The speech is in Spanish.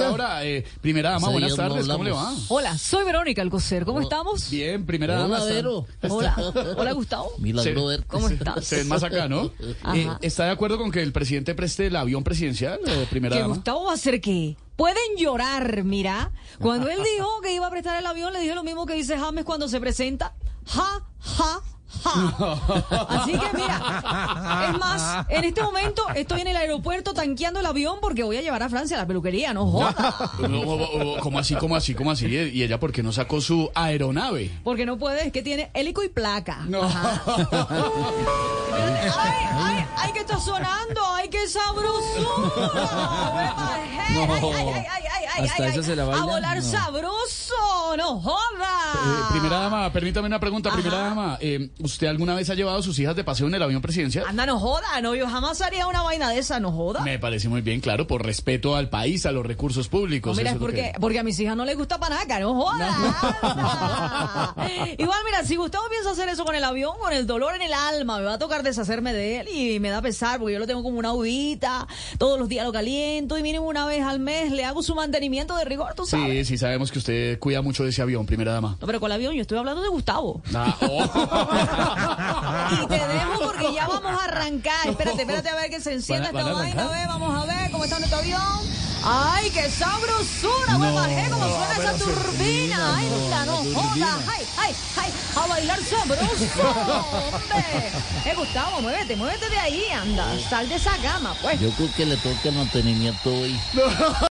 Ahora, eh, primera dama, buenas no tardes, ¿cómo le va? Hola, soy Verónica Alcocer. ¿Cómo estamos? Bien, primera dama. Hola, está- Vero. Hola. Hola, Gustavo. Milagro verte. ¿Cómo estás? Se ven más acá, ¿no? Eh, ¿Está de acuerdo con que el presidente preste el avión presidencial, eh, primera ¿Que dama? Gustavo va a hacer qué? Pueden llorar, mira. Cuando él dijo que iba a prestar el avión, le dije lo mismo que dice James cuando se presenta. Ja. Así que mira, es más, en este momento estoy en el aeropuerto tanqueando el avión porque voy a llevar a Francia a la peluquería, no joda. No, o- o- ¿Cómo así, cómo así, cómo así? ¿Y ella por qué no sacó su aeronave? Porque no puede, es que tiene hélico y placa. No. ¡Ay, ay, ay, que está sonando! ¡Ay, qué sabrosura! ¡Ay, ay, ay, ay, ay, ay, ¿Hasta ay, ay! baila? ¡A volar No. sabroso! ¡No Eh, joda! primera dama, permítame una pregunta, primera dama. Eh, ¿Usted alguna vez ha llevado a sus hijas de paseo en el avión presidencial? Anda, no joda, no, yo jamás haría una vaina de esa, no joda. Me parece muy bien, claro, por respeto al país, a los recursos públicos. No, mira, es porque, que- porque a mis hijas no les gusta panaca, no joda. Igual, mira, si Gustavo piensa hacer eso con el avión, con el dolor en el alma, me va a tocar deshacerme de él y me da pesar porque yo lo tengo como una udita, todos los días lo caliento y mínimo una vez al mes le hago su mantenimiento de rigor, tú sabes. Sí, sí, sabemos que usted cuida mucho de ese avión, primera dama. No, pero con el avión yo estoy hablando de Gustavo. Ah, oh. Y te dejo porque ya vamos a arrancar. Espérate, espérate a ver que se encienda ¿Van a- esta a vaina. A ver, vamos a ver cómo está nuestro avión. ¡Ay, qué sabrosura! ¡Güey, bajé cómo suena esa turbina! ¡Ay, la no joda! ¡Ay, ay, ay! ¡A bailar sabroso! ¡Hombre! Eh, Gustavo, muévete, muévete de ahí, anda. Sal de esa gama, pues. Yo creo que le toca el mantenimiento hoy.